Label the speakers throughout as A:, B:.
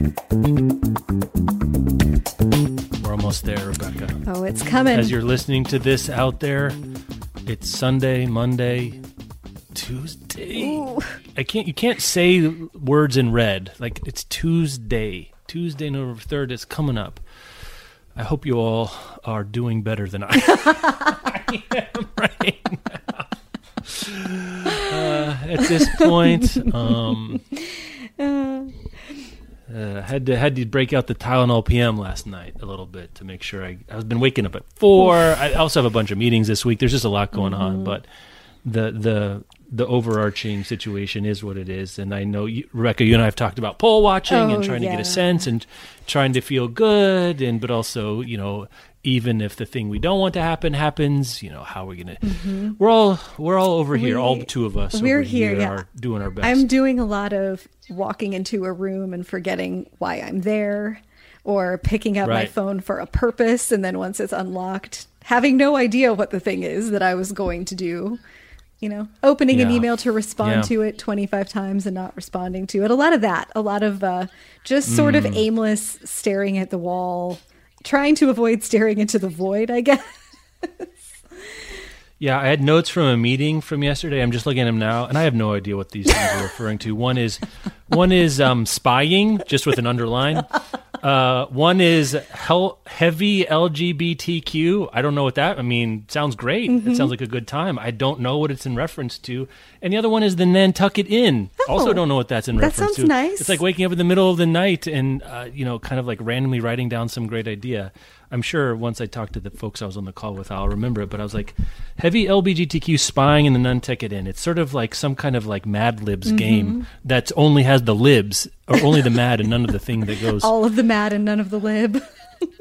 A: We're almost there, Rebecca.
B: Oh, it's coming.
A: As you're listening to this out there, it's Sunday, Monday, Tuesday.
B: Ooh.
A: I can't. You can't say words in red. Like it's Tuesday. Tuesday, November third is coming up. I hope you all are doing better than I, I am right now. Uh, at this point, um, uh, had to had to break out the Tylenol PM last night a little bit to make sure I I've been waking up at four. I also have a bunch of meetings this week. There's just a lot going on, but the the the overarching situation is what it is. And I know you, Rebecca, you and I have talked about poll watching
B: Oh,
A: and trying to get a sense and trying to feel good, and but also you know even if the thing we don't want to happen happens, you know how are we're gonna. We're all we're all over here. All
B: We-
A: the two of us.
B: we're
A: over
B: here, yeah.
A: are doing our best.
B: I'm doing a lot of walking into a room and forgetting why I'm there or picking up my phone for a purpose and then once it's unlocked, having no idea what the thing is that I was going to do. You know, opening an email to respond
A: Yeah.
B: to it 25 times and not responding to it. A lot of that. A lot of uh, just sort
A: Mm.
B: of aimless staring at the wall, trying to avoid staring into the void, I guess.
A: Yeah, I had notes from a meeting from yesterday. I'm just looking at them now, and I have no idea what these things are referring to. One is, one is um, spying, just with an underline. Uh, one is hel- heavy LGBTQ. I don't know what that. I mean, sounds great.
B: Mm-hmm.
A: It sounds like a good time. I don't know what it's in reference to. And the other one is the Nantucket Inn. also, don't know what that's in
B: Oh, that
A: reference
B: sounds
A: to.
B: nice.
A: It's like waking up in the middle of the night and uh, you know, kind of like randomly writing down some great idea. I'm sure once I talk to the folks I was on the call with, I'll remember it. But I was like, heavy LBGTQ spying in the Nantucket Inn. It's sort of like some kind of like Mad Libs
B: Mm-hmm.
A: game that only has the libs or only the mad and none of the thing that goes.
B: All of the mad and none of the lib.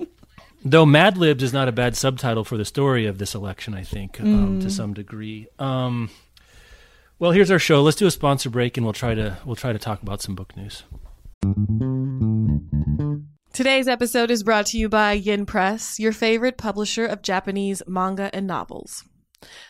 A: Though Mad Libs is not a bad subtitle for the story of this election, I think, um,
B: Mm.
A: to some degree. Um, well, here's our show. Let's do a sponsor break, and we'll try to we'll try to talk about some book news.
C: Today's episode is brought to you by Yen Press, your favorite publisher of Japanese manga and novels.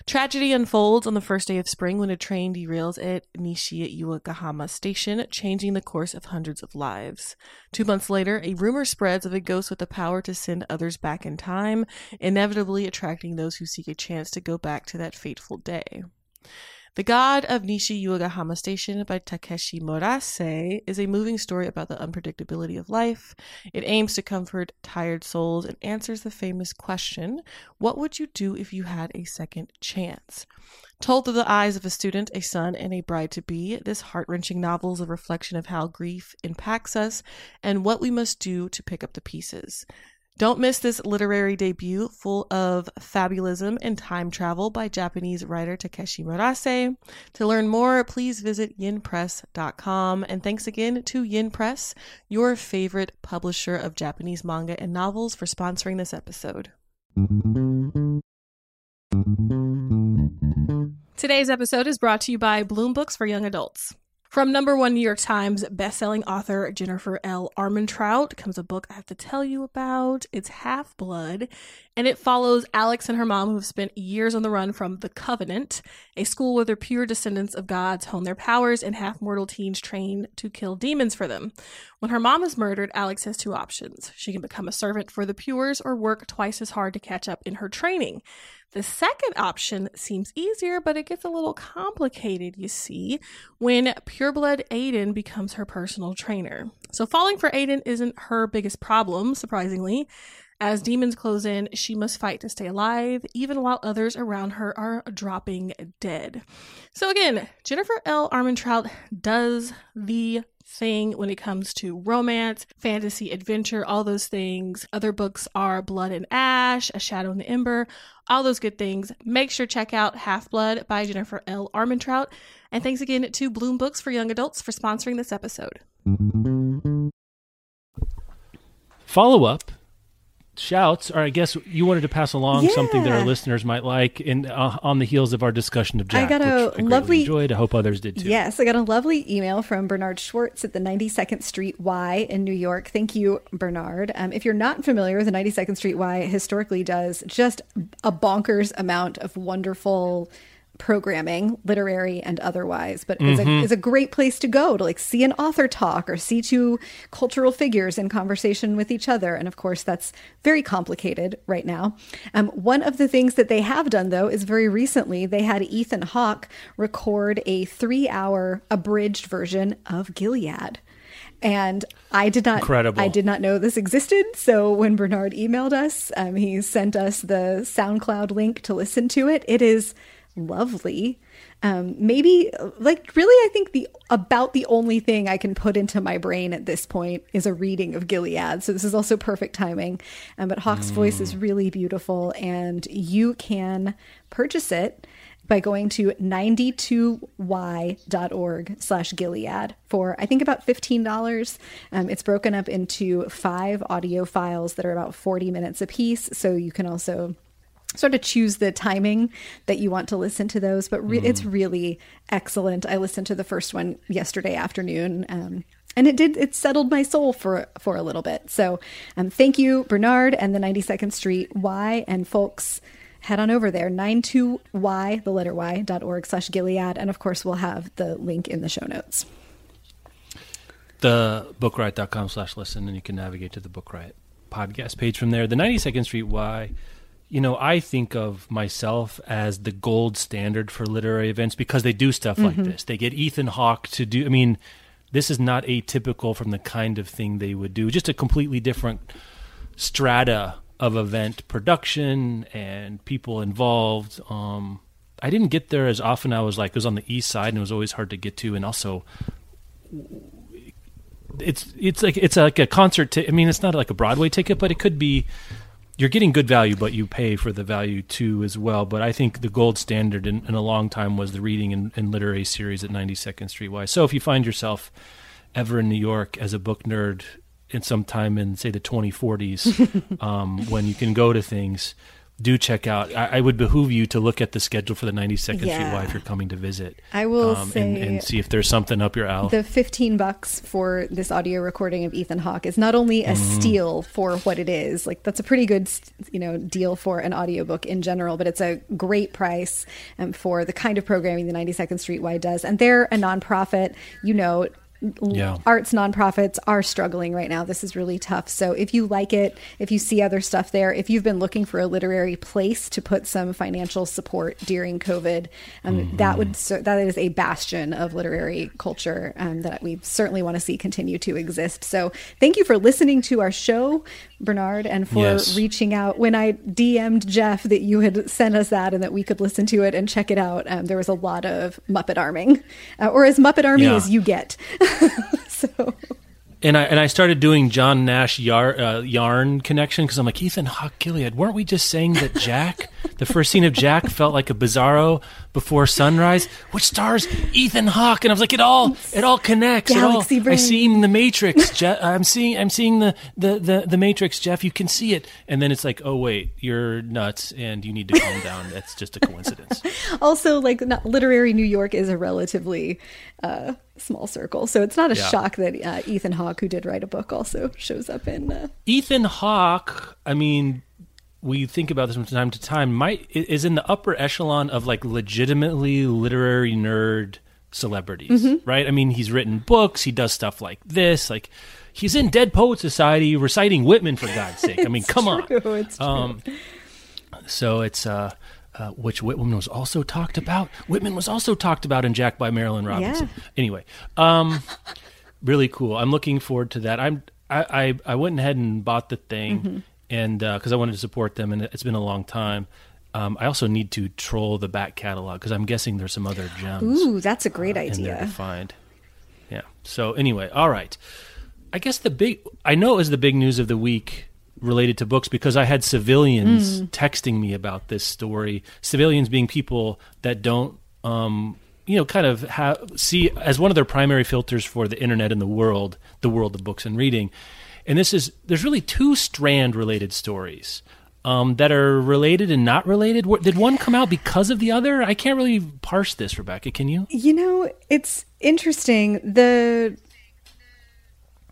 C: Tragedy unfolds on the first day of spring when a train derails at Nishi Iwagahama Station, changing the course of hundreds of lives. Two months later, a rumor spreads of a ghost with the power to send others back in time, inevitably attracting those who seek a chance to go back to that fateful day. The God of Nishi Iwagahama Station by Takeshi Murase is a moving story about the unpredictability of life. It aims to comfort tired souls and answers the famous question What would you do if you had a second chance? Told through the eyes of a student, a son, and a bride to be, this heart wrenching novel is a reflection of how grief impacts us and what we must do to pick up the pieces. Don't miss this literary debut full of fabulism and time travel by Japanese writer Takeshi Murase. To learn more, please visit yenpress.com. And thanks again to Yen Press, your favorite publisher of Japanese manga and novels, for sponsoring this episode. Today's episode is brought to you by Bloom Books for Young Adults. From number one New York Times bestselling author Jennifer L. Armentrout comes a book I have to tell you about. It's Half Blood, and it follows Alex and her mom who have spent years on the run from The Covenant, a school where the pure descendants of gods hone their powers and half mortal teens train to kill demons for them. When her mom is murdered, Alex has two options. She can become a servant for the Pures or work twice as hard to catch up in her training. The second option seems easier, but it gets a little complicated, you see, when pureblood Aiden becomes her personal trainer. So, falling for Aiden isn't her biggest problem, surprisingly. As demons close in, she must fight to stay alive, even while others around her are dropping dead. So, again, Jennifer L. Armentrout does the thing when it comes to romance, fantasy, adventure, all those things. Other books are Blood and Ash, A Shadow in the Ember, all those good things. Make sure check out Half Blood by Jennifer L. Armentrout. And thanks again to Bloom Books for Young Adults for sponsoring this episode.
A: follow up shouts, or I guess you wanted to pass along something that our listeners might like in uh, on the heels of our discussion of Jack.
B: I got a
A: I
B: lovely-
A: enjoyed. I hope others did too.
B: Yes, I got a lovely email from Bernard Schwartz at the 92nd Street Y in New York. Thank you, Bernard. Um, if you're not familiar, the 92nd Street Y historically does just a bonkers amount of wonderful programming, literary and otherwise. But it's, a, it's a great place to go to like see an author talk or see two cultural figures in conversation with each other. And of course, that's very complicated right now. Um, one of the things that they have done, though, is very recently they had Ethan Hawke record a three hour abridged version of Gilead. And I did not,
A: Incredible.
B: I did not know this existed. So when Bernard emailed us, um, he sent us the SoundCloud link to listen to it. It is lovely. Um, maybe like really, I think the about the only thing I can put into my brain at this point is a reading of Gilead. So this is also perfect timing. Um, but Hawke's voice is really beautiful, and you can purchase it by going to 92y.org slash gilead for i think about $15 um, it's broken up into five audio files that are about 40 minutes apiece so you can also sort of choose the timing that you want to listen to those but re- it's really excellent. I listened to the first one yesterday afternoon um, and it did it settled my soul for for a little bit. So um, thank you bernard and the 92nd street y and folks. Head on over there 92y the letter y dot org slash gilead and of course we'll have the link in the show notes.
A: The bookriot.com slash listen and you can navigate to the book riot podcast page from there. The 92nd street y you know i think of myself as the gold standard for literary events because they do stuff like this they get ethan hawke to do i mean this is not atypical from the kind of thing they would do just a completely different strata of event production and people involved um i didn't get there as often i was like it was on the east side and it was always hard to get to and also it's it's like it's like a concert. T- I mean, it's not like a Broadway ticket, but it could be. You're getting good value, but you pay for the value too as well. But I think the gold standard in, in a long time was the reading and, and literary series at 92nd Street Y. So if you find yourself ever in New York as a book nerd in some time in say the 2040s, um, when you can go to things, do check out. I, I would behoove you to look at the schedule for the 92nd Street Y if you're coming to visit.
B: I will
A: um, and, and see if there's something up your alley.
B: The 15 bucks for this audio recording of Ethan Hawke is not only a steal for what it is, like that's a pretty good, you know, deal for an audiobook in general, but it's a great price um, for the kind of programming the 92nd Street Y does. And they're a nonprofit, you know,
A: Yeah.
B: arts nonprofits are struggling right now. This is really tough. So if you like it, if you see other stuff there, if you've been looking for a literary place to put some financial support during COVID, um, that would that is a bastion of literary culture um, that we certainly want to see continue to exist. So thank you for listening to our show, Bernard, and for
A: Yes.
B: reaching out. When I DM'd Jeff that you had sent us that and that we could listen to it and check it out, um, there was a lot of Muppet arming, uh, or as Muppet army
A: Yeah.
B: as you get. so
A: and I and I started doing John Nash yar, uh, yarn connection because I'm like Ethan Hawke Gilead. Weren't we just saying that Jack, the first scene of Jack, felt like a Bizarro before sunrise, which stars Ethan Hawke? And I was like, it all it all connects. It all,
B: Galaxy
A: I
B: brain.
A: see him in the Matrix. Je- I'm seeing I'm seeing the, the the the Matrix. Jeff, you can see it. And then it's like, oh wait, you're nuts, and you need to calm down. That's just a coincidence.
B: also like not, literary new york is a relatively uh, small circle so it's not a
A: Yeah.
B: shock that uh, ethan hawke who did write a book also shows up in uh,
A: Ethan Hawke, I mean, we think about this from time to time, might is in the upper echelon of like legitimately literary nerd celebrities,
B: Mm-hmm.
A: right? I mean, he's written books, he does stuff like this, like he's in Dead Poet Society reciting Whitman for God's sake. I mean, come on.
B: true, it's true.
A: Um, so it's uh, uh, which Whitman was also talked about. Whitman was also talked about in Jack by Marilynne Robinson. Anyway, um, really cool. I'm looking forward to that. I'm I I, I went ahead and bought the thing,
B: Mm-hmm.
A: and because I wanted to support them, and it's been a long time. Um, I also need to troll the back catalog because I'm guessing there's some other gems
B: ooh that's a great
A: in there to
B: idea
A: find. Yeah. So anyway, all right. I guess the big I know it was the big news of the week related to books because I had civilians
B: Mm.
A: texting me about this story. Civilians being people that don't um you know kind of have see as one of their primary filters for the internet and the world, the world of books and reading. and this is there's really two strand related stories um, that are related and not related. Did one come out because of the other? I can't really parse this, Rebecca. Can you?
B: You know, it's interesting. The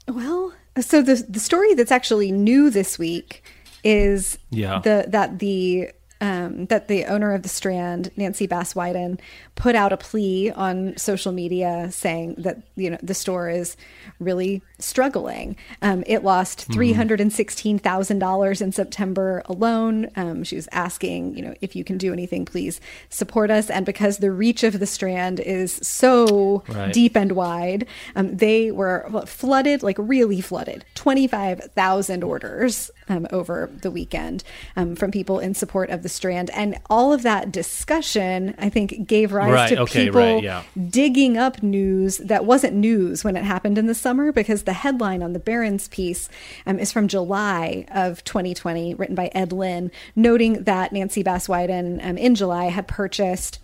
B: well, so the the story that's actually new this week is
A: Yeah.
B: the that the um, that the owner of the Strand, Nancy Bass Wyden, put out a plea on social media saying that you know the store is really struggling. Um, it lost three hundred and sixteen thousand dollars in September alone. Um, she was asking, you know, if you can do anything, please support us. And because the reach of the Strand is so
A: Right.
B: deep and wide, um, they were flooded, like really flooded. Twenty five thousand orders um, over the weekend um, from people in support of the Strand, and all of that discussion, I think, gave rise
A: Right,
B: to
A: okay,
B: people
A: right, yeah.
B: digging up news that wasn't news when it happened in the summer because the headline on the Barron's piece um, is from July of 2020, written by Ed Lin, noting that Nancy Bass Wyden um, in July had purchased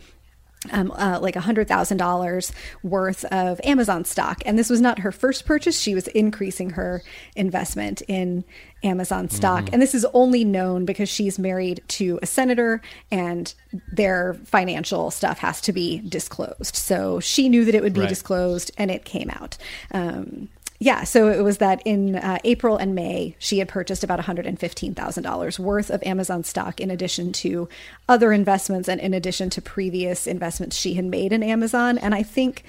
B: um, uh, like $100,000 worth of Amazon stock. And this was not her first purchase. She was increasing her investment in Amazon stock. And this is only known because she's married to a senator and their financial stuff has to be disclosed. So she knew that it would be
A: Right.
B: disclosed and it came out. Um, yeah, so it was that in uh, April and May, she had purchased about $115,000 worth of Amazon stock in addition to other investments and in addition to previous investments she had made in Amazon. And I think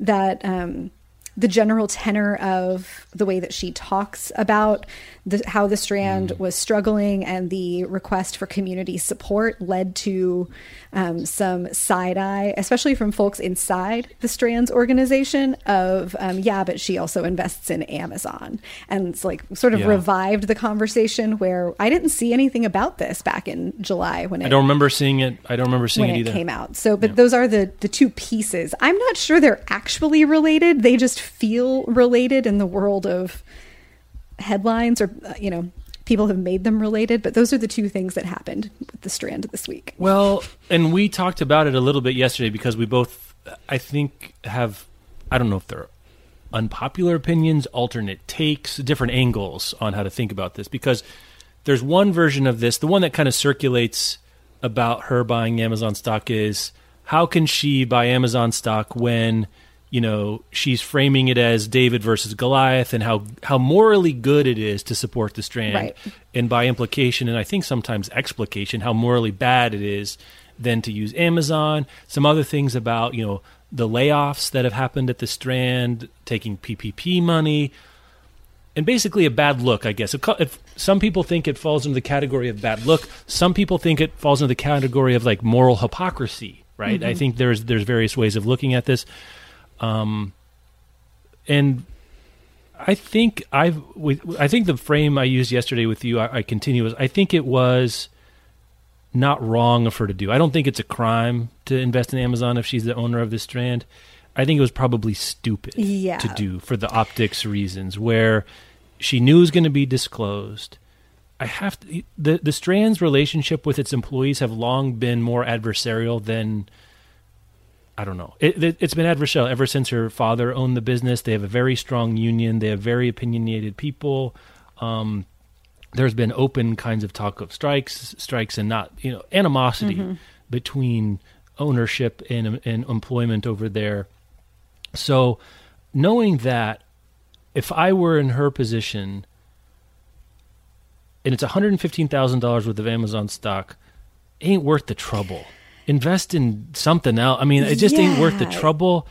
B: that um, the general tenor of the way that she talks about the, how the Strand was struggling and the request for community support led to um, some side eye, especially from folks inside the Strand's organization. Of um, yeah, but she also invests in Amazon, and it's like sort of
A: Yeah.
B: revived the conversation where I didn't see anything about this back in July when it
A: I don't remember seeing it. I don't remember seeing
B: when
A: it
B: it
A: either.
B: came out. So, but those are the the two pieces. I'm not sure they're actually related. They just feel related in the world of headlines, or uh, you know, people have made them related. But those are the two things that happened with the Strand this week.
A: Well, and we talked about it a little bit yesterday because we both, I think, have, I don't know if they're unpopular opinions, alternate takes, different angles on how to think about this. Because there's one version of this, the one that kind of circulates about her buying Amazon stock is how can she buy Amazon stock when you know she's framing it as David versus Goliath and how how morally good it is to support the strand
B: Right.
A: and by implication and I think sometimes explication how morally bad it is then to use Amazon some other things about you know the layoffs that have happened at the strand taking PPP money and basically a bad look, I guess. If some people think it falls into the category of bad look, some people think it falls into the category of like moral hypocrisy, right? I mm-hmm. think there's there's various ways of looking at this, um, and I think I've with, I think the frame I used yesterday with you, I, I continue is I think it was not wrong of her to do. I don't think it's a crime to invest in Amazon if she's the owner of this strand. I think it was probably stupid
B: Yeah.
A: to do for the optics reasons where she knew it was going to be disclosed. I have to, the the Strand's relationship with its employees have long been more adversarial than I don't know. It, it, it's been adversarial ever since her father owned the business. They have a very strong union. They have very opinionated people. Um, there's been open kinds of talk of strikes, strikes, and not you know animosity between ownership and, and employment over there. So, knowing that, if I were in her position, and it's one hundred fifteen thousand dollars worth of Amazon stock, ain't worth the trouble. Invest in something else. I mean, it just ain't worth the trouble.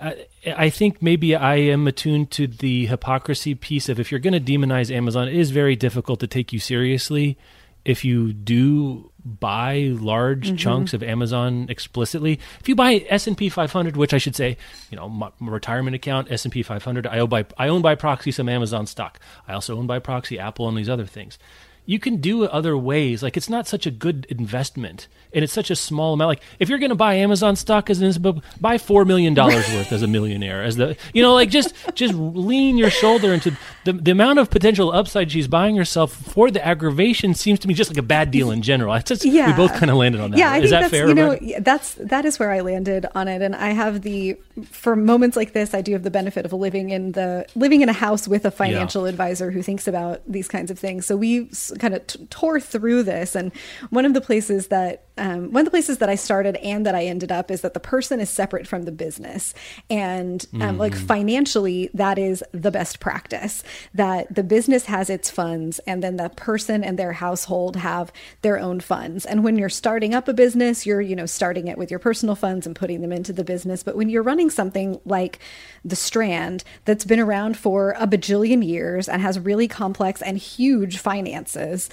A: I, I think maybe I am attuned to the hypocrisy piece of if you're going to demonize Amazon, it is very difficult to take you seriously if you do buy large
B: Mm-hmm.
A: chunks of Amazon explicitly. If you buy S and P 500, which I should say, you know, my, my retirement account S and P 500, I own by I own by proxy some Amazon stock. I also own by proxy Apple and these other things. You can do it other ways. Like it's not such a good investment, and it's such a small amount. Like if you're going to buy Amazon stock as an buy four million dollars worth as a millionaire. As the you know, like just just lean your shoulder into the the amount of potential upside she's buying herself for the aggravation seems to me just like a bad deal in general. It's just,
B: Yeah.
A: we both kind of landed on that.
B: Yeah, I
A: is that fair?
B: you know that's that is where I landed on it, and I have the for moments like this, I do have the benefit of living in the living in a house with a financial advisor who thinks about these kinds of things. So we kind of t- tore through this, and one of the places that um, one of the places that I started and that I ended up is that the person is separate from the business, and um, like financially, that is the best practice. That the business has its funds, and then the person and their household have their own funds. And when you're starting up a business, you're you know starting it with your personal funds and putting them into the business. But when you're running something like the Strand that's been around for a bajillion years and has really complex and huge finances.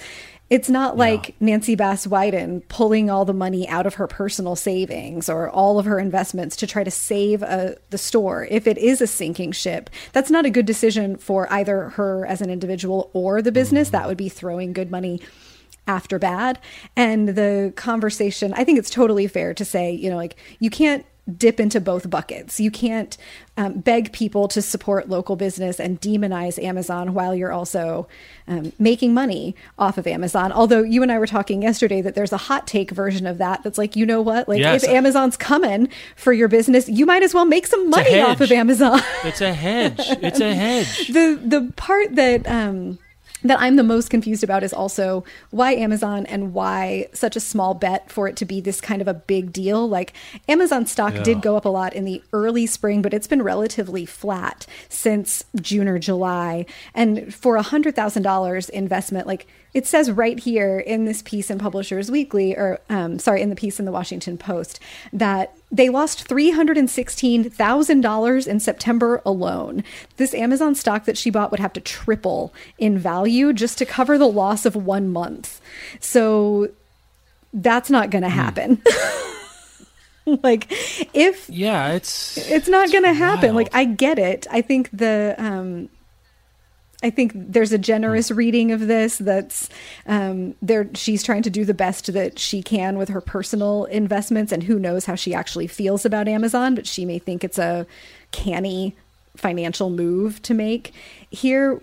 B: It's not like Nancy Bass Wyden pulling all the money out of her personal savings or all of her investments to try to save uh, the store. If it is a sinking ship, that's not a good decision for either her as an individual or the business. That would be throwing good money after bad. And the conversation, I think it's totally fair to say, you know, like you can't dip into both buckets. You can't um, beg people to support local business and demonize Amazon while you're also um, making money off of Amazon. Although you and I were talking yesterday that there's a hot take version of that that's like, you know what? Like,
A: Yes.
B: if Amazon's coming for your business, you might as well make some money off of. Amazon.
A: It's a hedge. It's a hedge.
B: the the part that um that I'm the most confused about is also why Amazon and why such a small bet for it to be this kind of a big deal. Like Amazon stock did go up a lot in the early spring, but it's been relatively flat since June or July. And for a hundred thousand dollars investment, like it says right here in this piece in Publishers Weekly, or um, sorry, in the piece in the Washington Post, that they lost $316,000 in September alone. This Amazon stock that she bought would have to triple in value just to cover the loss of one month. So that's not going to happen. like, if
A: Yeah, it's
B: it's not going to happen. Like I get it. I think the um I think there's a generous reading of this that's um there she's trying to do the best that she can with her personal investments and who knows how she actually feels about Amazon, but she may think it's a canny financial move to make here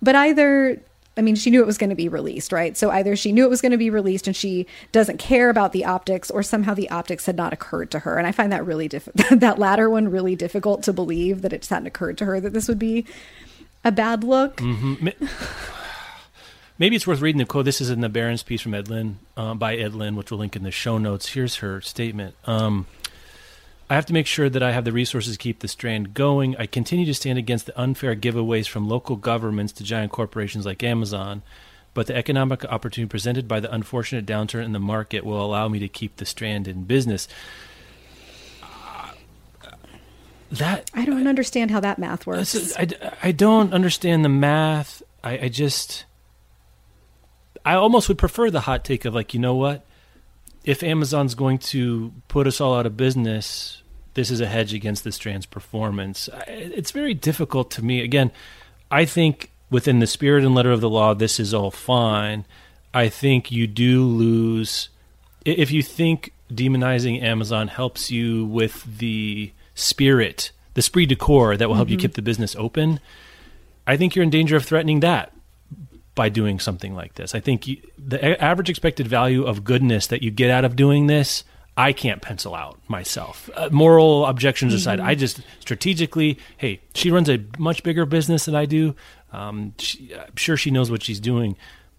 B: but either I mean, she knew it was going to be released, right? So either she knew it was going to be released and she doesn't care about the optics, or somehow the optics had not occurred to her. And I find that really diff- that latter one really difficult to believe that it just hadn't occurred to her that this would be a bad look.
A: Maybe it's worth reading the quote. This is in the Barron's piece from Ed Lin, uh, by Ed Lin, which we'll link in the show notes. Here's her statement. Um, I have to make sure that I have the resources to keep the strand going. I continue to stand against the unfair giveaways from local governments to giant corporations like Amazon, but the economic opportunity presented by the unfortunate downturn in the market will allow me to keep the strand in business. That
B: I don't understand how that math works.
A: I, I don't understand the math. I, I just, I almost would prefer the hot take of like, you know what? If Amazon's going to put us all out of business, this is a hedge against this trans performance. I- It's very difficult to me. Again, I think within the spirit and letter of the law, this is all fine. I think you do lose if you think demonizing Amazon helps you with the spirit, the esprit de corps that will help you keep the business open. I think you're in danger of threatening that by doing something like this. I think you, the a- average expected value of goodness that you get out of doing this, I can't pencil out myself. Uh, moral objections aside, I just strategically, hey, she runs a much bigger business than I do. Um, she, I'm sure she knows what she's doing.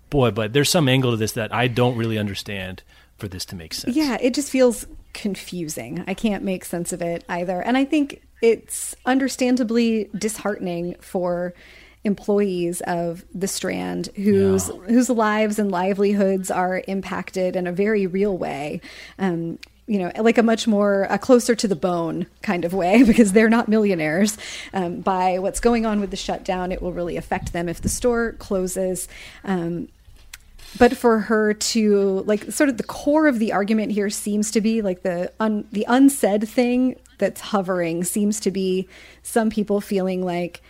A: Boy, but there's some angle to this that I don't really understand for this to make sense.
B: Yeah, it just feels confusing. I can't make sense of it either. And I think it's understandably disheartening for employees of the Strand whose whose lives and livelihoods are impacted in a very real way. Um, you know, like a much more a closer to the bone kind of way because they're not millionaires. Um, by what's going on with the shutdown, it will really affect them if the store closes. Um, but for her to like sort of the core of the argument here seems to be like the un, the unsaid thing that's hovering seems to be some people feeling like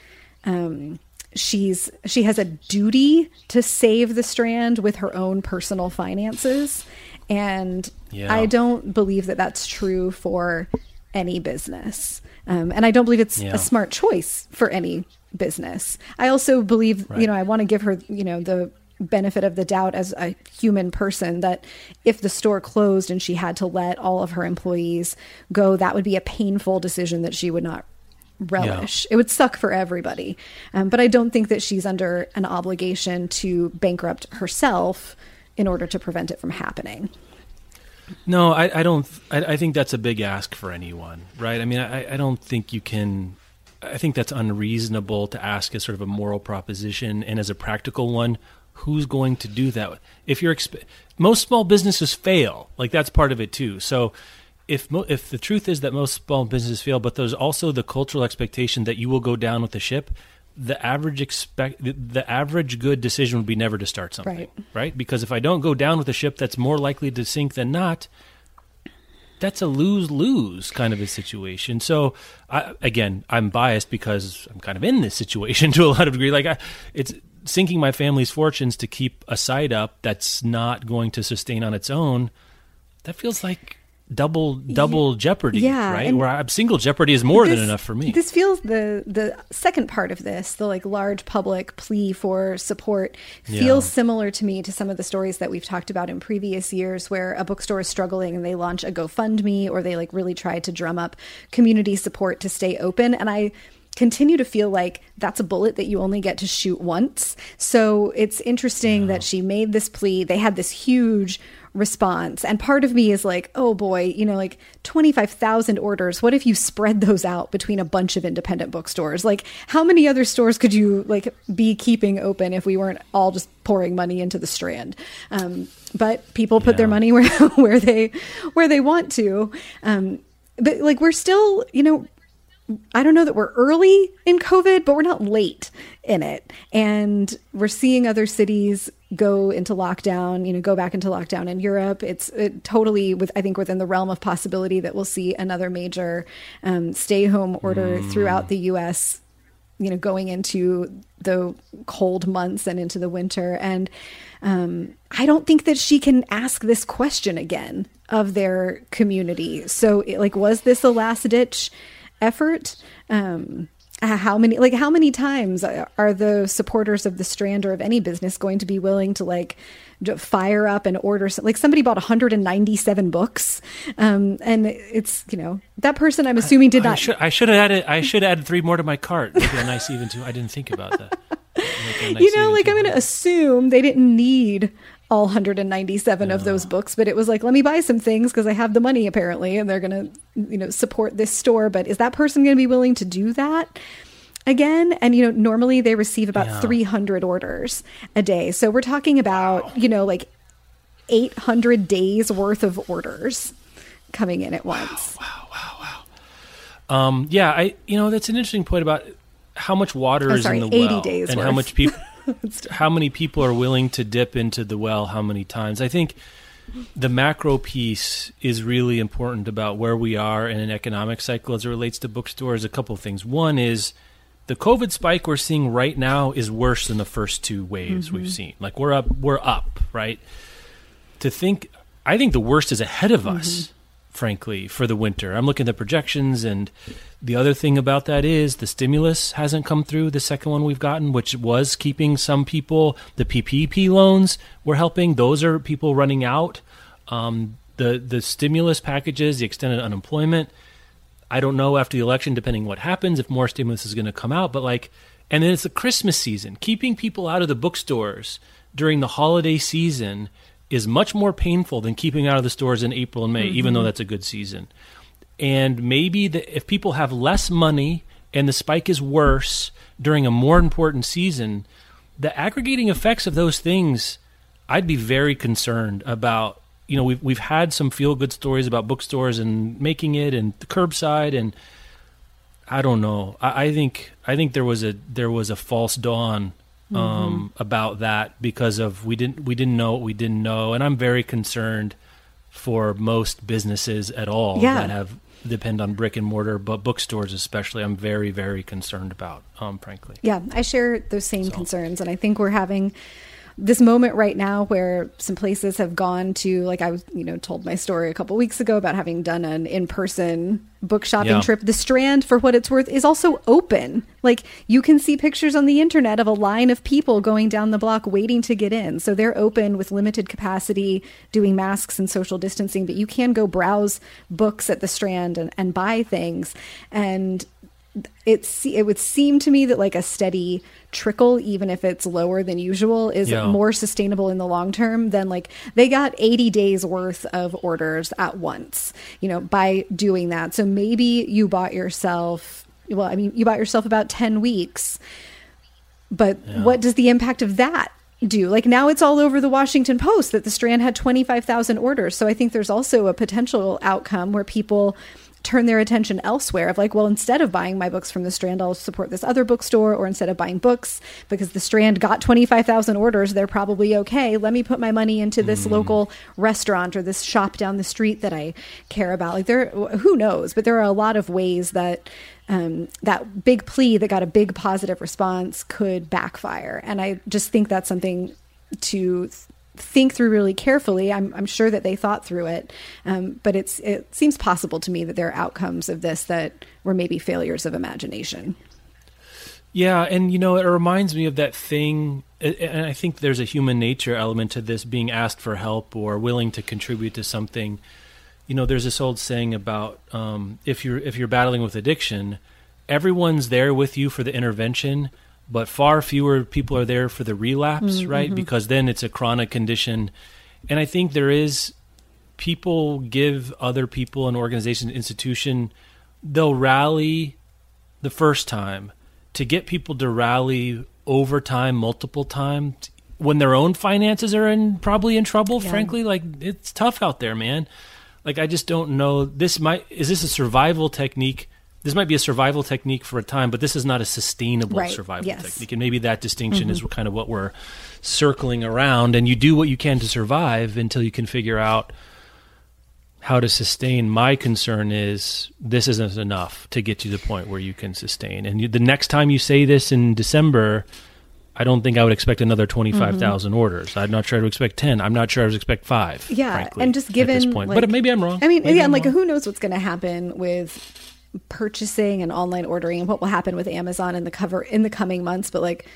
B: um, she's she has a duty to save the strand with her own personal finances and
A: Yeah.
B: i don't believe that that's true for any business um, and i don't believe it's
A: Yeah.
B: a smart choice for any business i also believe you know i want to give her you know the benefit of the doubt as a human person that if the store closed and she had to let all of her employees go that would be a painful decision that she would not relish. It would suck for everybody. Um, but I don't think that she's under an obligation to bankrupt herself in order to prevent it from happening.
A: No, I, I don't. I, I think that's a big ask for anyone, right? I mean, I, I don't think you can. I think that's unreasonable to ask as sort of a moral proposition and as a practical one. Who's going to do that? If you're exp- most small businesses fail, like that's part of it too. So, if mo- if the truth is that most small businesses fail, but there's also the cultural expectation that you will go down with the ship, the average expect the, the average good decision would be never to start something,
B: Right.
A: right? Because if I don't go down with the ship, that's more likely to sink than not that's a lose lose kind of a situation. So, I, again, I'm biased because I'm kind of in this situation to a lot of degree. Like, I, it's sinking my family's fortunes to keep a site up that's not going to sustain on its own. That feels like double double jeopardy,
B: yeah,
A: right? Where I, single jeopardy is more than enough for me.
B: This feels the the second part of this, the like large public plea for support, feels
A: Yeah.
B: similar to me to some of the stories that we've talked about in previous years, where a bookstore is struggling and they launch a GoFundMe or they like really try to drum up community support to stay open, and I continue to feel like that's a bullet that you only get to shoot once. So it's interesting that she made this plea. They had this huge response. And part of me is like, oh boy, you know, like 25,000 orders. What if you spread those out between a bunch of independent bookstores? Like, how many other stores could you like be keeping open if we weren't all just pouring money into the strand? Um, but people put their money where, where they where they want to. Um, but like we're still, you know, I don't know that we're early in COVID, but we're not late in it. And we're seeing other cities go into lockdown, you know, go back into lockdown in Europe. It's it totally with I think within the realm of possibility that we'll see another major um, stay home order throughout the US you know going into the cold months and into the winter and um, i don't think that she can ask this question again of their community so it, like was this a last ditch effort um, how many like how many times are the supporters of the strand or of any business going to be willing to like fire up and order some, like somebody bought 197 books um, and it's you know that person i'm assuming did
A: I
B: not
A: should I should have added I should have added three more to my cart. It a nice even two. I didn't think about that. Make it a nice
B: you know, like. I'm going to assume they didn't need all 197 of those books, but it was like, let me buy some things because I have the money apparently, and they're going to, you know, support this store. But is that person going to be willing to do that? Again, and you know, normally they receive about
A: Yeah.
B: 300 orders a day. So we're talking about, you know, like 800 days worth of orders coming in at once. Wow wow wow, wow.
A: um, yeah, I you know that's an interesting point about how much water
B: Oh,
A: is
B: sorry,
A: in the
B: 80
A: well
B: days
A: and how much people how many people are willing to dip into the well how many times. I think the macro piece is really important about where we are in an economic cycle as it relates to bookstores. A couple of things. One is the COVID spike we're seeing right now is worse than the first two waves we've mm-hmm. seen. Like we're up, we're up, right? To think, I think the worst is ahead of us, mm-hmm. Frankly, for the winter. I'm looking at the projections, and the other thing about that is the stimulus hasn't come through. The second one we've gotten, which was keeping some people, the PPP loans were helping. Those are people running out. Um, the the stimulus packages, the extended unemployment. I don't know after the election, depending what happens, if more stimulus is going to come out. But like, and then it's the Christmas season. Keeping people out of the bookstores during the holiday season is much more painful than keeping out of the stores in April and May, even though mm-hmm. that's a good season. And maybe the, if people have less money and the spike is worse during a more important season, the aggregating effects of those things, I'd be very concerned about. You know, we've we've had some feel good stories about bookstores and making it and the curbside and I don't know. I, I think I think there was a there was a false dawn um, about that because of we didn't we didn't know what we didn't know, and I'm very concerned for most businesses at all
B: Yeah.
A: that have depend on brick and mortar, but bookstores especially. I'm very very concerned about. Um, frankly.
B: Yeah, I share those same concerns. And I think we're having this moment right now where some places have gone to, like I was, you know, told my story a couple weeks ago about having done an in person book shopping
A: Yeah.
B: trip. The Strand, for what it's worth, is also open. Like you can see pictures on the internet of a line of people going down the block waiting to get in. So they're open with limited capacity, doing masks and social distancing, but you can go browse books at the Strand and, and buy things. And it's it would seem to me that like a steady trickle even if it's lower than usual is
A: Yeah.
B: more sustainable in the long term than like they got 80 days worth of orders at once you know by doing that so maybe you bought yourself well i mean you bought yourself about 10 weeks but what does the impact of that do? Like now it's all over the Washington Post that the Strand had 25,000 orders. So I think there's also a potential outcome where people turn their attention elsewhere of like, well, instead of buying my books from the Strand, I'll support this other bookstore, or instead of buying books because the Strand got 25,000 orders, they're probably okay. Let me put my money into this local restaurant or this shop down the street that I care about. Like there, who knows? But there are a lot of ways that um, that big plea that got a big positive response could backfire. And I just think that's something to think through really carefully. I'm, I'm sure that they thought through it, um, but it's it seems possible to me that there are outcomes of this that were maybe failures of imagination.
A: Yeah, and you know, it reminds me of that thing, and I think there's a human nature element to this being asked for help or willing to contribute to something. You know, there's this old saying about um, if you're if you're battling with addiction, everyone's there with you for the intervention, but far fewer people are there for the relapse, mm, right? Mm-hmm. Because then it's a chronic condition, and I think there is people give other people, an organization, an institution, they'll rally the first time to get people to rally over time multiple times when their own finances are in probably in trouble frankly. Like it's tough out there man. Like i just don't know. This might is this a survival technique this might be a survival technique for a time but this is not a sustainable
B: Right,
A: survival
B: yes.
A: technique. And maybe that distinction is mm-hmm. kind of what we're circling around. And you do what you can to survive until you can figure out how to sustain. My concern is this isn't enough to get you to the point where you can sustain. And you, the next time you say this in december i don't think i would expect another 25000 mm-hmm. orders. I'm not sure i would expect 10 i'm not sure i would expect 5
B: Yeah,
A: frankly,
B: and just
A: at
B: given
A: this point
B: like-
A: but maybe i'm wrong.
B: I mean,
A: Maybe
B: yeah,
A: I'm
B: and like
A: wrong.
B: who knows what's going to happen with purchasing and online ordering and what will happen with Amazon in the cover in the coming months, but like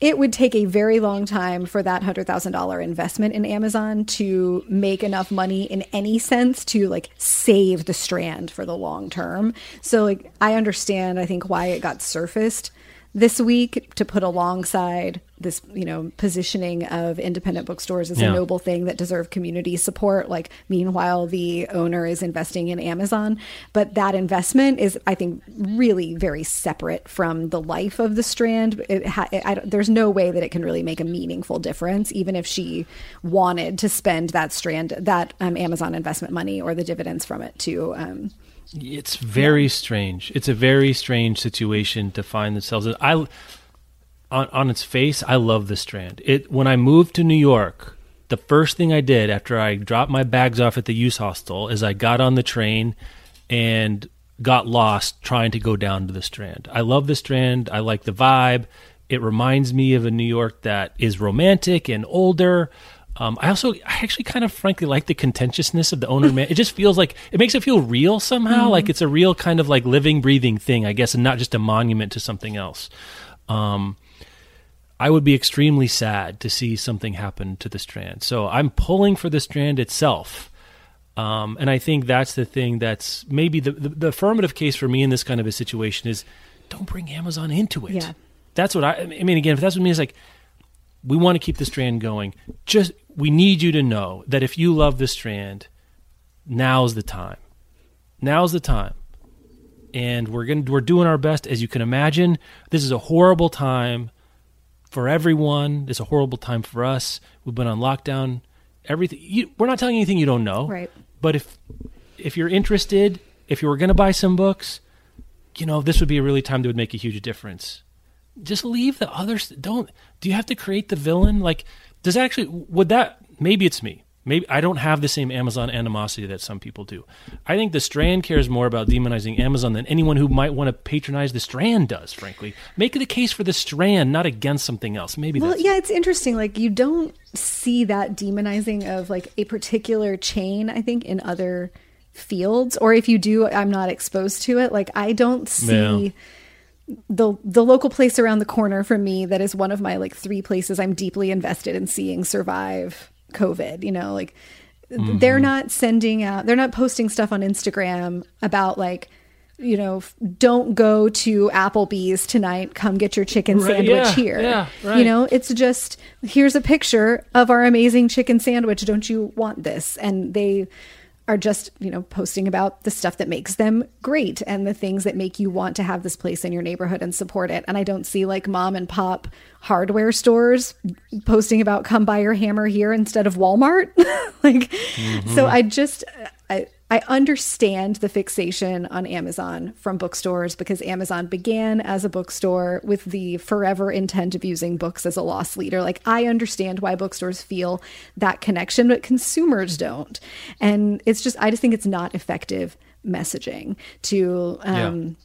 B: it would take a very long time for that hundred thousand dollar investment in Amazon to make enough money in any sense to like save the strand for the long term. So like I understand I think why it got surfaced this week to put alongside this, you know, positioning of independent bookstores as
A: Yeah.
B: a noble thing that deserve community support. Like, meanwhile, the owner is investing in Amazon. But that investment is, I think, really very separate from the life of the strand. It ha- I, there's no way that it can really make a meaningful difference, even if she wanted to spend that strand, that um, Amazon investment money or the dividends from it to. Um,
A: It's very strange. It's a very strange situation to find themselves in. I, on on its face, I love the Strand. It when I moved to New York, the first thing I did after I dropped my bags off at the youth hostel is I got on the train and got lost trying to go down to the Strand. I love the Strand. I like the vibe. It reminds me of a New York that is romantic and older. Um, I also, I actually kind of frankly like the contentiousness of the owner man. It just feels like it makes it feel real somehow, like it's a real kind of like living, breathing thing, I guess, and not just a monument to something else. Um, I would be extremely sad to see something happen to the Strand. So I'm pulling for the Strand itself. Um, and I think that's the thing that's maybe the, the, the affirmative case for me in this kind of a situation is don't bring Amazon into it.
B: Yeah.
A: That's what I, I mean, again, if that's what it means, like, we want to keep the strand going. Just we need you to know that if you love the strand, now's the time. Now's the time. And we're going to we're doing our best as you can imagine. This is a horrible time for everyone. It's a horrible time for us. We've been on lockdown. Everything you, we're not telling you anything you don't know.
B: Right.
A: But if if you're interested, if you were going to buy some books, you know, this would be a really time that would make a huge difference just leave the others don't do you have to create the villain like does that actually would that maybe it's me Maybe I don't have the same Amazon animosity that some people do. I think the Strand cares more about demonizing Amazon than anyone who might want to patronize the Strand does. Frankly, make the case for the Strand, not against something else. Maybe
B: Well, yeah, it's interesting. Like you don't see that demonizing of like a particular chain. I think in other fields, or if you do, I'm not exposed to it. Like I don't see. The, the local place around the corner from me that is one of my like three places I'm deeply invested in seeing survive COVID. You know, like mm-hmm. they're not sending out, they're not posting stuff on Instagram about like, you know, don't go to Applebee's tonight. Come get your chicken
A: Right,
B: sandwich
A: yeah,
B: here.
A: yeah,
B: You know, it's just here's a picture of our amazing chicken sandwich. Don't you want this? And they are just, you know, posting about the stuff that makes them great and the things that make you want to have this place in your neighborhood and support it. And I don't see like mom and pop hardware stores posting about come buy your hammer here instead of Walmart. like so mm-hmm. I just I understand the fixation on Amazon from bookstores because Amazon began as a bookstore with the forever intent of using books as a loss leader. Like, I understand why bookstores feel that connection, but consumers don't. And it's just, I just think it's not effective messaging to, um,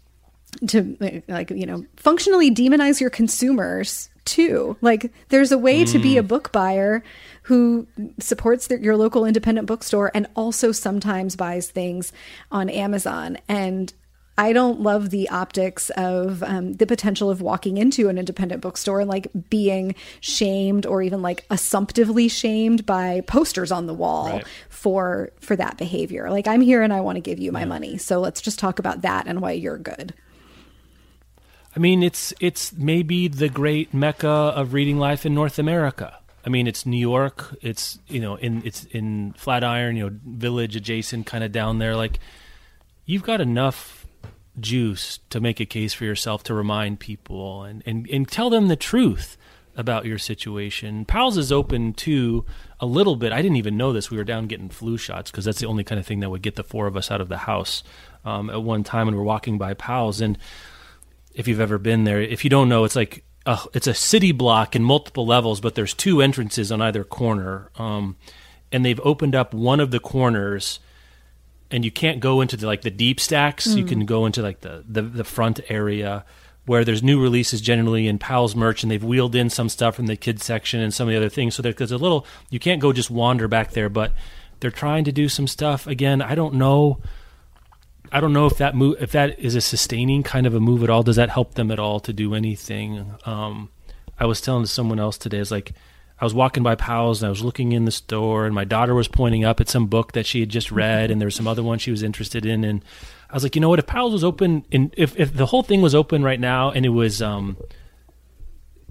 B: to like you know functionally demonize your consumers too like there's a way to be a book buyer who supports your local independent bookstore and also sometimes buys things on amazon and I don't love the optics of um, the potential of walking into an independent bookstore and like being shamed or even like assumptively shamed by posters on the wall
A: Right.
B: for for that behavior. Like I'm here and I want to give you my money. So let's just talk about that and why you're good.
A: I mean, it's it's maybe the great mecca of reading life in North America. I mean, it's New York. It's you know in it's in Flatiron, you know, village adjacent, kind of down there. Like you've got enough juice to make a case for yourself to remind people and and and tell them the truth about your situation. Powell's is open to a little bit. I didn't even know this. We were down getting flu shots because that's the only kind of thing that would get the four of us out of the house um, at one time. And we're walking by Powell's and if you've ever been there. If you don't know, it's like a, it's a city block in multiple levels, but there's two entrances on either corner, um, and they've opened up one of the corners, and you can't go into the like the deep stacks. You can go into like the, the the front area where there's new releases generally in Powell's merch, and they've wheeled in some stuff from the kids section and some of the other things. So there- there's a little you can't go just wander back there, but they're trying to do some stuff again. I don't know. I don't know if that move, if that is a sustaining kind of a move at all. Does that help them at all to do anything? Um, I was telling someone else today, it's like I was walking by Powell's and I was looking in the store, and my daughter was pointing up at some book that she had just read, and there was some other one she was interested in, and I was like, you know what? If Powell's was open, and if if the whole thing was open right now, and it was, um,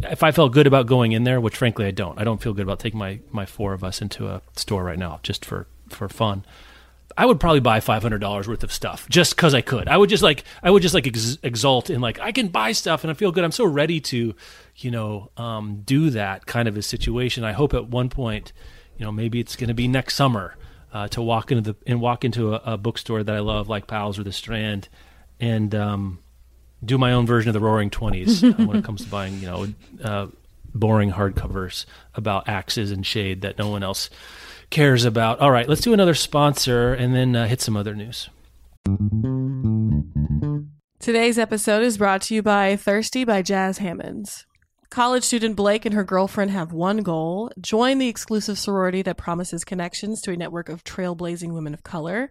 A: if I felt good about going in there, which frankly I don't, I don't feel good about taking my my four of us into a store right now just for for fun. I would probably buy five hundred dollars worth of stuff just because I could. I would just like I would just like ex- exult in like I can buy stuff and I feel good. I'm so ready to, you know, um, do that kind of a situation. I hope at one point, you know, maybe it's going to be next summer uh, to walk into the and walk into a, a bookstore that I love, like Powell's or the Strand, and um, do my own version of the Roaring Twenties when it comes to buying, you know, uh, boring hardcovers about axes and shade that no one else cares about. All right, let's do another sponsor and then uh, hit some other news.
C: Today's episode is brought to you by Thirsty by Jas Hammonds. College student Blake and her girlfriend have one goal join the exclusive sorority that promises connections to a network of trailblazing women of color.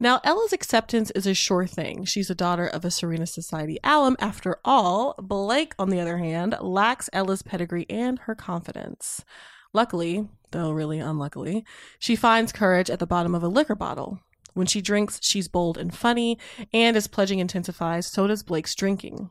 C: Now, Ella's acceptance is a sure thing. She's a daughter of a Serena Society alum. After all, Blake, on the other hand, lacks Ella's pedigree and her confidence. Luckily, though really unluckily, she finds courage at the bottom of a liquor bottle. When she drinks, she's bold and funny, and as pledging intensifies, so does Blake's drinking.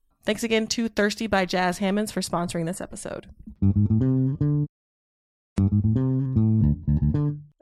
C: Thanks again to Thirsty by Jas Hammonds for sponsoring this episode.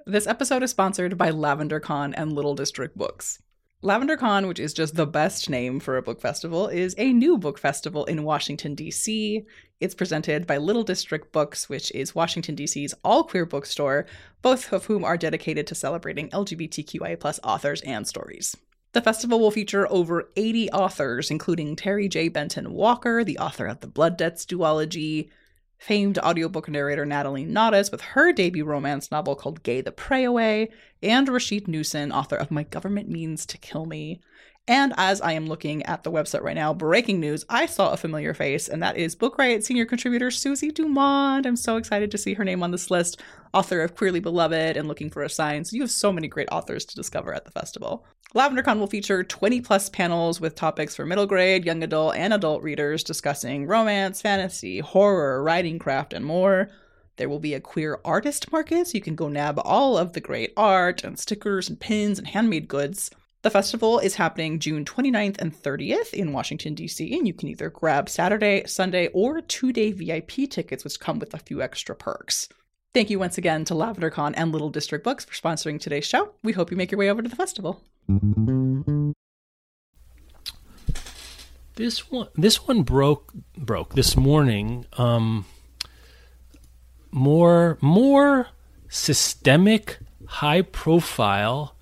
D: This episode is sponsored by Lavender Con and Little District Books. Lavender Con, which is just the best name for a book festival, is a new book festival in Washington, D.C. It's presented by Little District Books, which is Washington, D.C.'s all queer bookstore, both of whom are dedicated to celebrating LGBTQIA authors and stories. The festival will feature over 80 authors, including Terry J. Benton Walker, the author of the Blood Debts duology, famed audiobook narrator Natalie Naudus with her debut romance novel called Gay the Pray Away, and Rasheed Newson, author of My Government Means to Kill Me. And as I am looking at the website right now, breaking news, I saw a familiar face, and that is Book Riot senior contributor Susie Dumond. I'm so excited to see her name on this list, author of Queerly Beloved and Looking for a Sign. So you have so many great authors to discover at the festival. LavenderCon will feature 20 plus panels with topics for middle grade, young adult, and adult readers discussing romance, fantasy, horror, writing craft, and more. There will be a queer artist market, so you can go nab all of the great art and stickers and pins and handmade goods. The festival is happening June 29th and 30th in Washington, D.C., and you can either grab Saturday, Sunday, or two day VIP tickets, which come with a few extra perks. Thank you once again to LavenderCon and Little District Books for sponsoring today's show. We hope you make your way over to the festival.
A: This one, this one broke broke this morning. Um, more more systemic, high profile.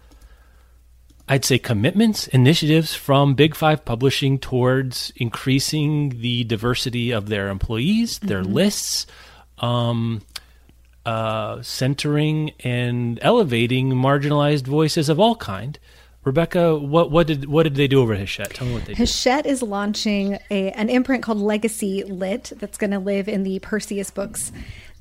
A: I'd say commitments, initiatives from Big Five Publishing towards increasing the diversity of their employees, their mm-hmm. lists, um, uh, centering and elevating marginalized voices of all kind. Rebecca, what what did what did they do over at Hachette? Tell me what they
B: did. Hachette is launching a, an imprint called Legacy Lit that's going to live in the Perseus Books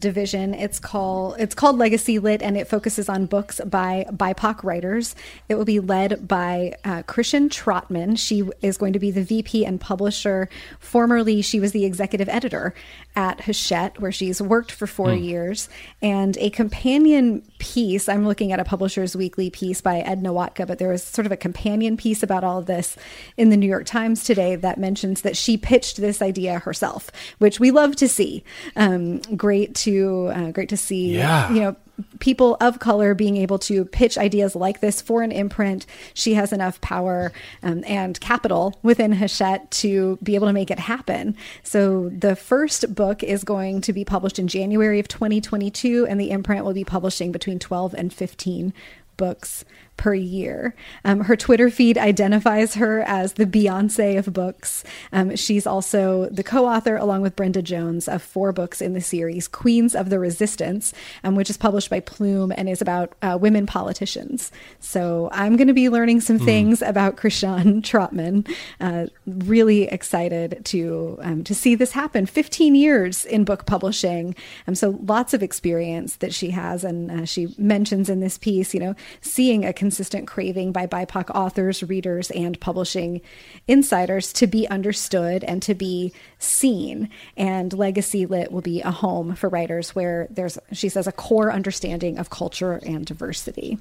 B: division. It's called it's called Legacy Lit, and it focuses on books by BIPOC writers. It will be led by uh, Krishan Trotman. She is going to be the VP and publisher. Formerly, she was the executive editor at Hachette, where she's worked for four mm. years. And a companion piece. I'm looking at a Publishers Weekly piece by Ed Nawotka, but there was sort of a companion piece about all of this in the New York Times today that mentions that she pitched this idea herself, which we love to see. Um, great to uh, great to see.
A: Yeah.
B: You know, people of color being able to pitch ideas like this for an imprint. She has enough power um, and capital within Hachette to be able to make it happen. So the first book is going to be published in January of 2022, and the imprint will be publishing between 12 and 15 books per year. Um, her Twitter feed identifies her as the Beyonce of books. Um, she's also the co author, along with Brenda Jones, of four books in the series Queens of the Resistance, um, which is published by Plume and is about uh, women politicians. So I'm going to be learning some mm. things about Krishan Trotman. Uh, really excited to um, to see this happen. 15 years in book publishing. Um, so lots of experience that she has. And uh, she mentions in this piece, you know, seeing a consistent craving by BIPOC authors, readers, and publishing insiders to be understood and to be seen. And Legacy Lit will be a home for writers where there's, she says, a core understanding of culture and diversity.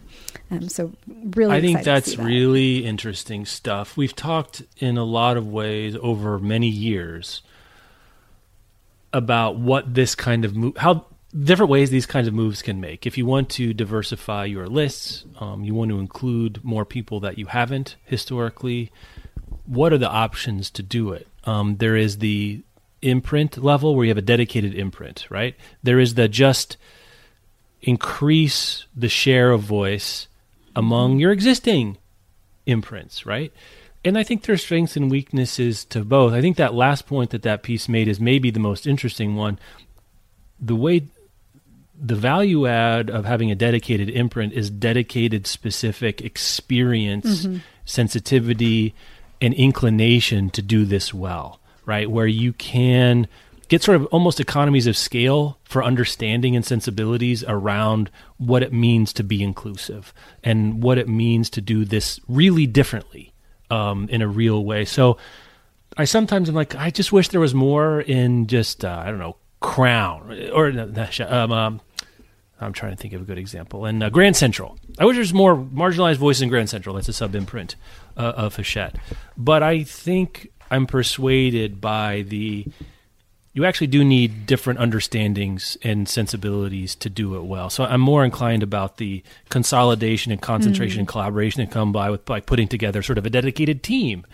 B: Um, so, really,
A: I think that's that. really interesting stuff. We've talked in a lot of ways over many years about what this kind of move, how different ways these kinds of moves can make. If you want to diversify your lists, um, you want to include more people that you haven't historically. What are the options to do it? Um, there is the imprint level where you have a dedicated imprint, right? There is the just increase the share of voice among your existing imprints, right? And I think there's strengths and weaknesses to both. I think that last point that that piece made is maybe the most interesting one. The way the value add of having a dedicated imprint is dedicated specific experience, mm-hmm. sensitivity, and inclination to do this well, right? Where you can get sort of almost economies of scale for understanding and sensibilities around what it means to be inclusive and what it means to do this really differently um, in a real way. So I sometimes am like, I just wish there was more in just, uh, I don't know, Crown or um, um, I'm trying to think of a good example. And uh, Grand Central. I wish there's more marginalized voices in Grand Central. That's a sub imprint uh, of Hachette. But I think I'm persuaded by the you actually do need different understandings and sensibilities to do it well. So I'm more inclined about the consolidation and concentration and collaboration that come by with by putting together sort of a dedicated team.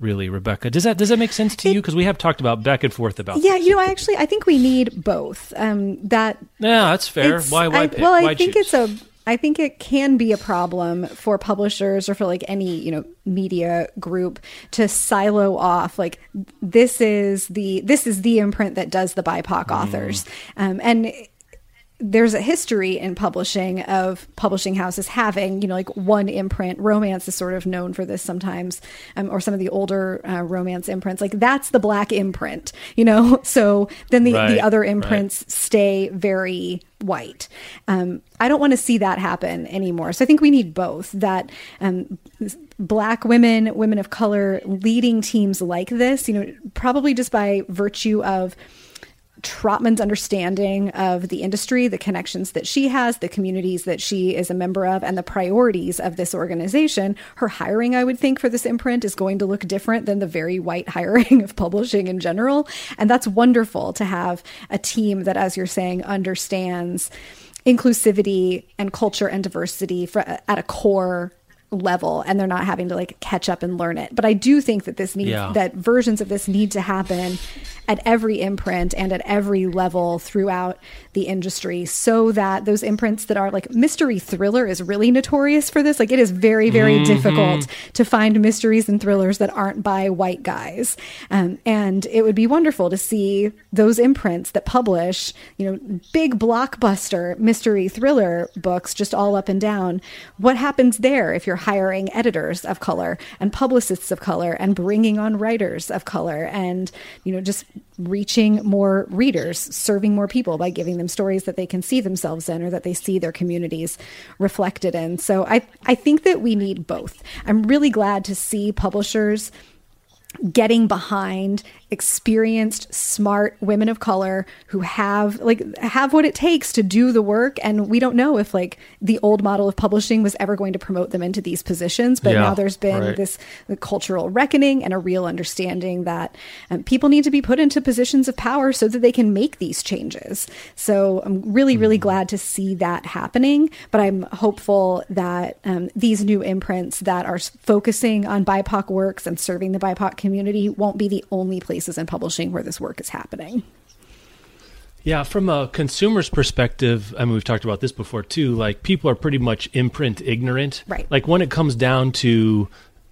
A: Really, Rebecca, does that does that make sense to you? Because we have talked about back and forth about.
B: Yeah,
A: this.
B: you know, I actually I think we need both. Um, that
A: yeah, that's fair. Why? Why?
B: I,
A: pick?
B: well, I
A: Why
B: think
A: choose?
B: it's a. I think it can be a problem for publishers or for like any you know media group to silo off like this is the this is the imprint that does the BIPOC
A: Mm.
B: authors, um, and there's a history in publishing of publishing houses having you know like one imprint. Romance is sort of known for this sometimes um, or some of the older uh, romance imprints. Like that's the black imprint you know? So then the,
A: Right,
B: the other
A: right.
B: imprints stay very white. Um, i don't want to see that happen anymore. So i think we need both that um, black women women of color leading teams like this you know probably just by virtue of Trotman's understanding of the industry, the connections that she has, the communities that she is a member of, and the priorities of this organization, her hiring, I would think, for this imprint is going to look different than the very white hiring of publishing in general. And that's wonderful to have a team that, as you're saying, understands inclusivity and culture and diversity for, at a core level and they're not having to like catch up and learn it but i do think that this needs
A: Yeah.
B: that versions of this need to happen at every imprint and at every level throughout the industry so that those imprints that are like mystery thriller is really notorious for this. Like it is very very difficult to find mysteries and thrillers that aren't by white guys. Um, and it would be wonderful to see those imprints that publish you know big blockbuster mystery thriller books just all up and down. What happens there if you're hiring editors of color and publicists of color and bringing on writers of color and you know just reaching more readers serving more people by giving them stories that they can see themselves in or that they see their communities reflected in. So i i think that we need both. I'm really glad to see publishers getting behind experienced smart women of color who have like have what it takes to do the work and we don't know if like the old model of publishing was ever going to promote them into these positions but
A: Yeah,
B: now there's been
A: right.
B: this cultural reckoning and a real understanding that um, people need to be put into positions of power so that they can make these changes so i'm really really
A: Hmm.
B: glad to see that happening but i'm hopeful that um, these new imprints that are focusing on bipoc works and serving the bipoc community won't be the only places in publishing where this work is happening
A: Yeah, from a consumer's perspective, I mean, we've talked about this before too. Like, people are pretty much imprint ignorant.
B: Right.
A: Like, when it comes down to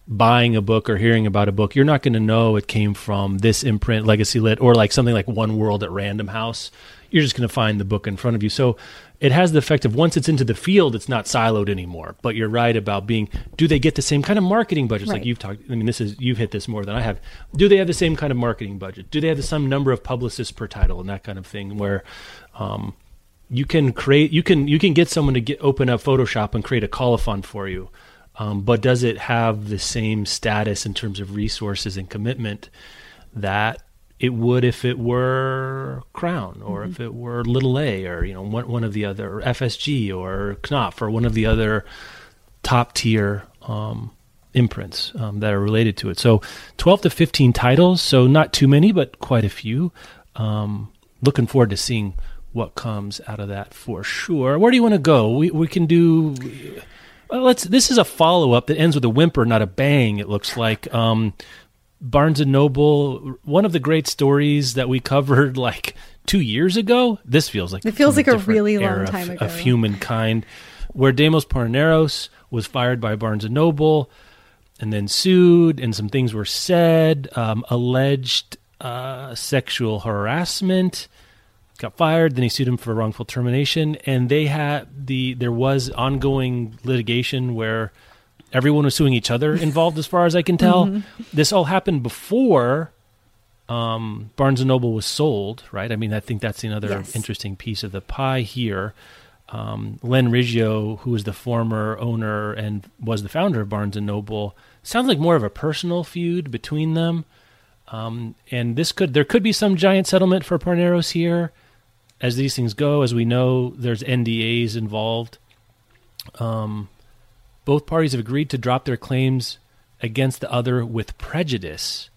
A: buying a book or hearing about a book, you're not going to know it came from this imprint, Legacy Lit, or like something like One World at Random House. You're just going to find the book in front of you. So, it has the effect of once it's into the field, it's not siloed anymore. But you're right about being. Do they get the same kind of marketing budgets like you've talked? I mean, this is you've hit this more than I have. Do they have the same kind of marketing budget? Do they have the same number of publicists per title and that kind of thing? Where um, you can create, you can you can get someone to get open up Photoshop and create a colophon for you. Um, but does it have the same status in terms of resources and commitment that it would if it were Crown or if it were Little A or you know one, one of the other or FSG or Knopf or one of the other top tier um, imprints um, that are related to it. So 12 to 15 titles, so not too many, but quite a few. Um, looking forward to seeing what comes out of that for sure. Where do you want to go? We we can do. Well, let's. This is a follow up that ends with a whimper, not a bang. It looks like. Um, Barnes and Noble, one of the great stories that we covered like two years ago. This feels like
B: It feels like a really long time ago.
A: of humankind, where Demos Parneros was fired by Barnes and Noble, and then sued, and some things were said, um, alleged uh, sexual harassment. Got fired. Then he sued him for wrongful termination, and they had the there was ongoing litigation where everyone was suing each other involved, as far as I can tell. This all happened before um, Barnes and Noble was sold, right? I mean, I think that's another
B: Yes.
A: interesting piece of the pie here. Um, Len Riggio, who was the former owner and was the founder of Barnes and Noble, sounds like more of a personal feud between them. Um, and this could there could be some giant settlement for Parneros here, as these things go. As we know, there's NDAs involved. Um, both parties have agreed to drop their claims against the other with prejudice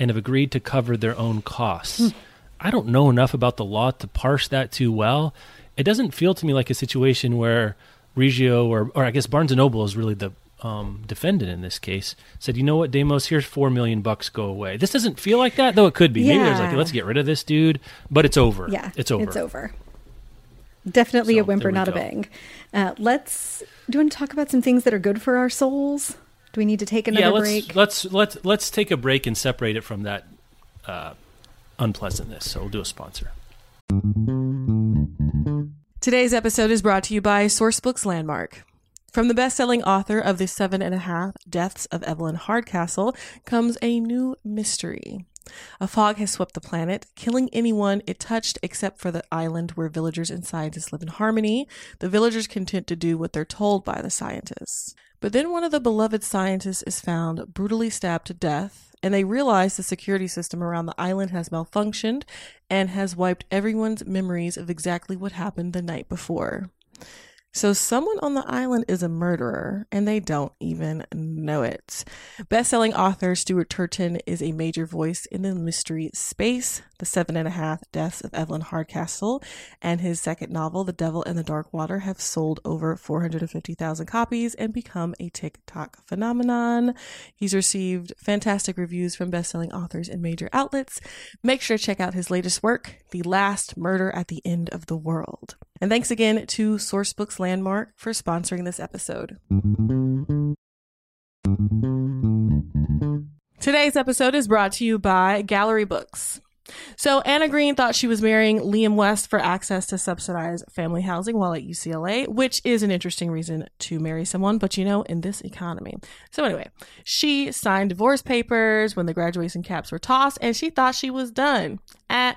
A: and have agreed to cover their own costs. I don't know enough about the law to parse that too well. It doesn't feel to me like a situation where Riggio or or I guess Barnes and Noble is really the um, defendant in this case said, you know what, Demos, here's four million bucks, go away. This doesn't feel like that, though it could be. Yeah. Maybe there's like, let's get rid of this dude, but it's over.
B: Yeah,
A: it's over.
B: It's over. Definitely
A: So,
B: a whimper,
A: there we
B: not a bang. Uh, let's. Do you want to talk about some things that are good for our souls? Do we need to take another
A: yeah, let's
B: break?
A: let's let's let's take a break and separate it from that uh, unpleasantness. So we'll do a sponsor.
C: Today's episode is brought to you by Sourcebooks Landmark. From the best-selling author of The Seven and a Half Deaths of Evelyn Hardcastle comes a new mystery. A fog has swept the planet, killing anyone it touched except for the island where villagers and scientists live in harmony. The villagers content to do what they're told by the scientists. But then one of the beloved scientists is found brutally stabbed to death, and they realize the security system around the island has malfunctioned and has wiped everyone's memories of exactly what happened the night before. So, someone on the island is a murderer, and they don't even know it. Best-selling author Stuart Turton is a major voice in the mystery space. The Seven and a Half Deaths of Evelyn Hardcastle and his second novel, The Devil and the Dark Water, have sold over 450,000 copies and become a TikTok phenomenon. He's received fantastic reviews from best-selling authors and major outlets. Make sure to check out his latest work, The Last Murder at the End of the World. And thanks again to Sourcebooks Landmark for sponsoring this episode. Today's episode is brought to you by Gallery Books. So, Anna Green thought she was marrying Liam West for access to subsidized family housing while at UCLA, which is an interesting reason to marry someone, but you know, in this economy. So, anyway, she signed divorce papers when the graduation caps were tossed, and she thought she was done. At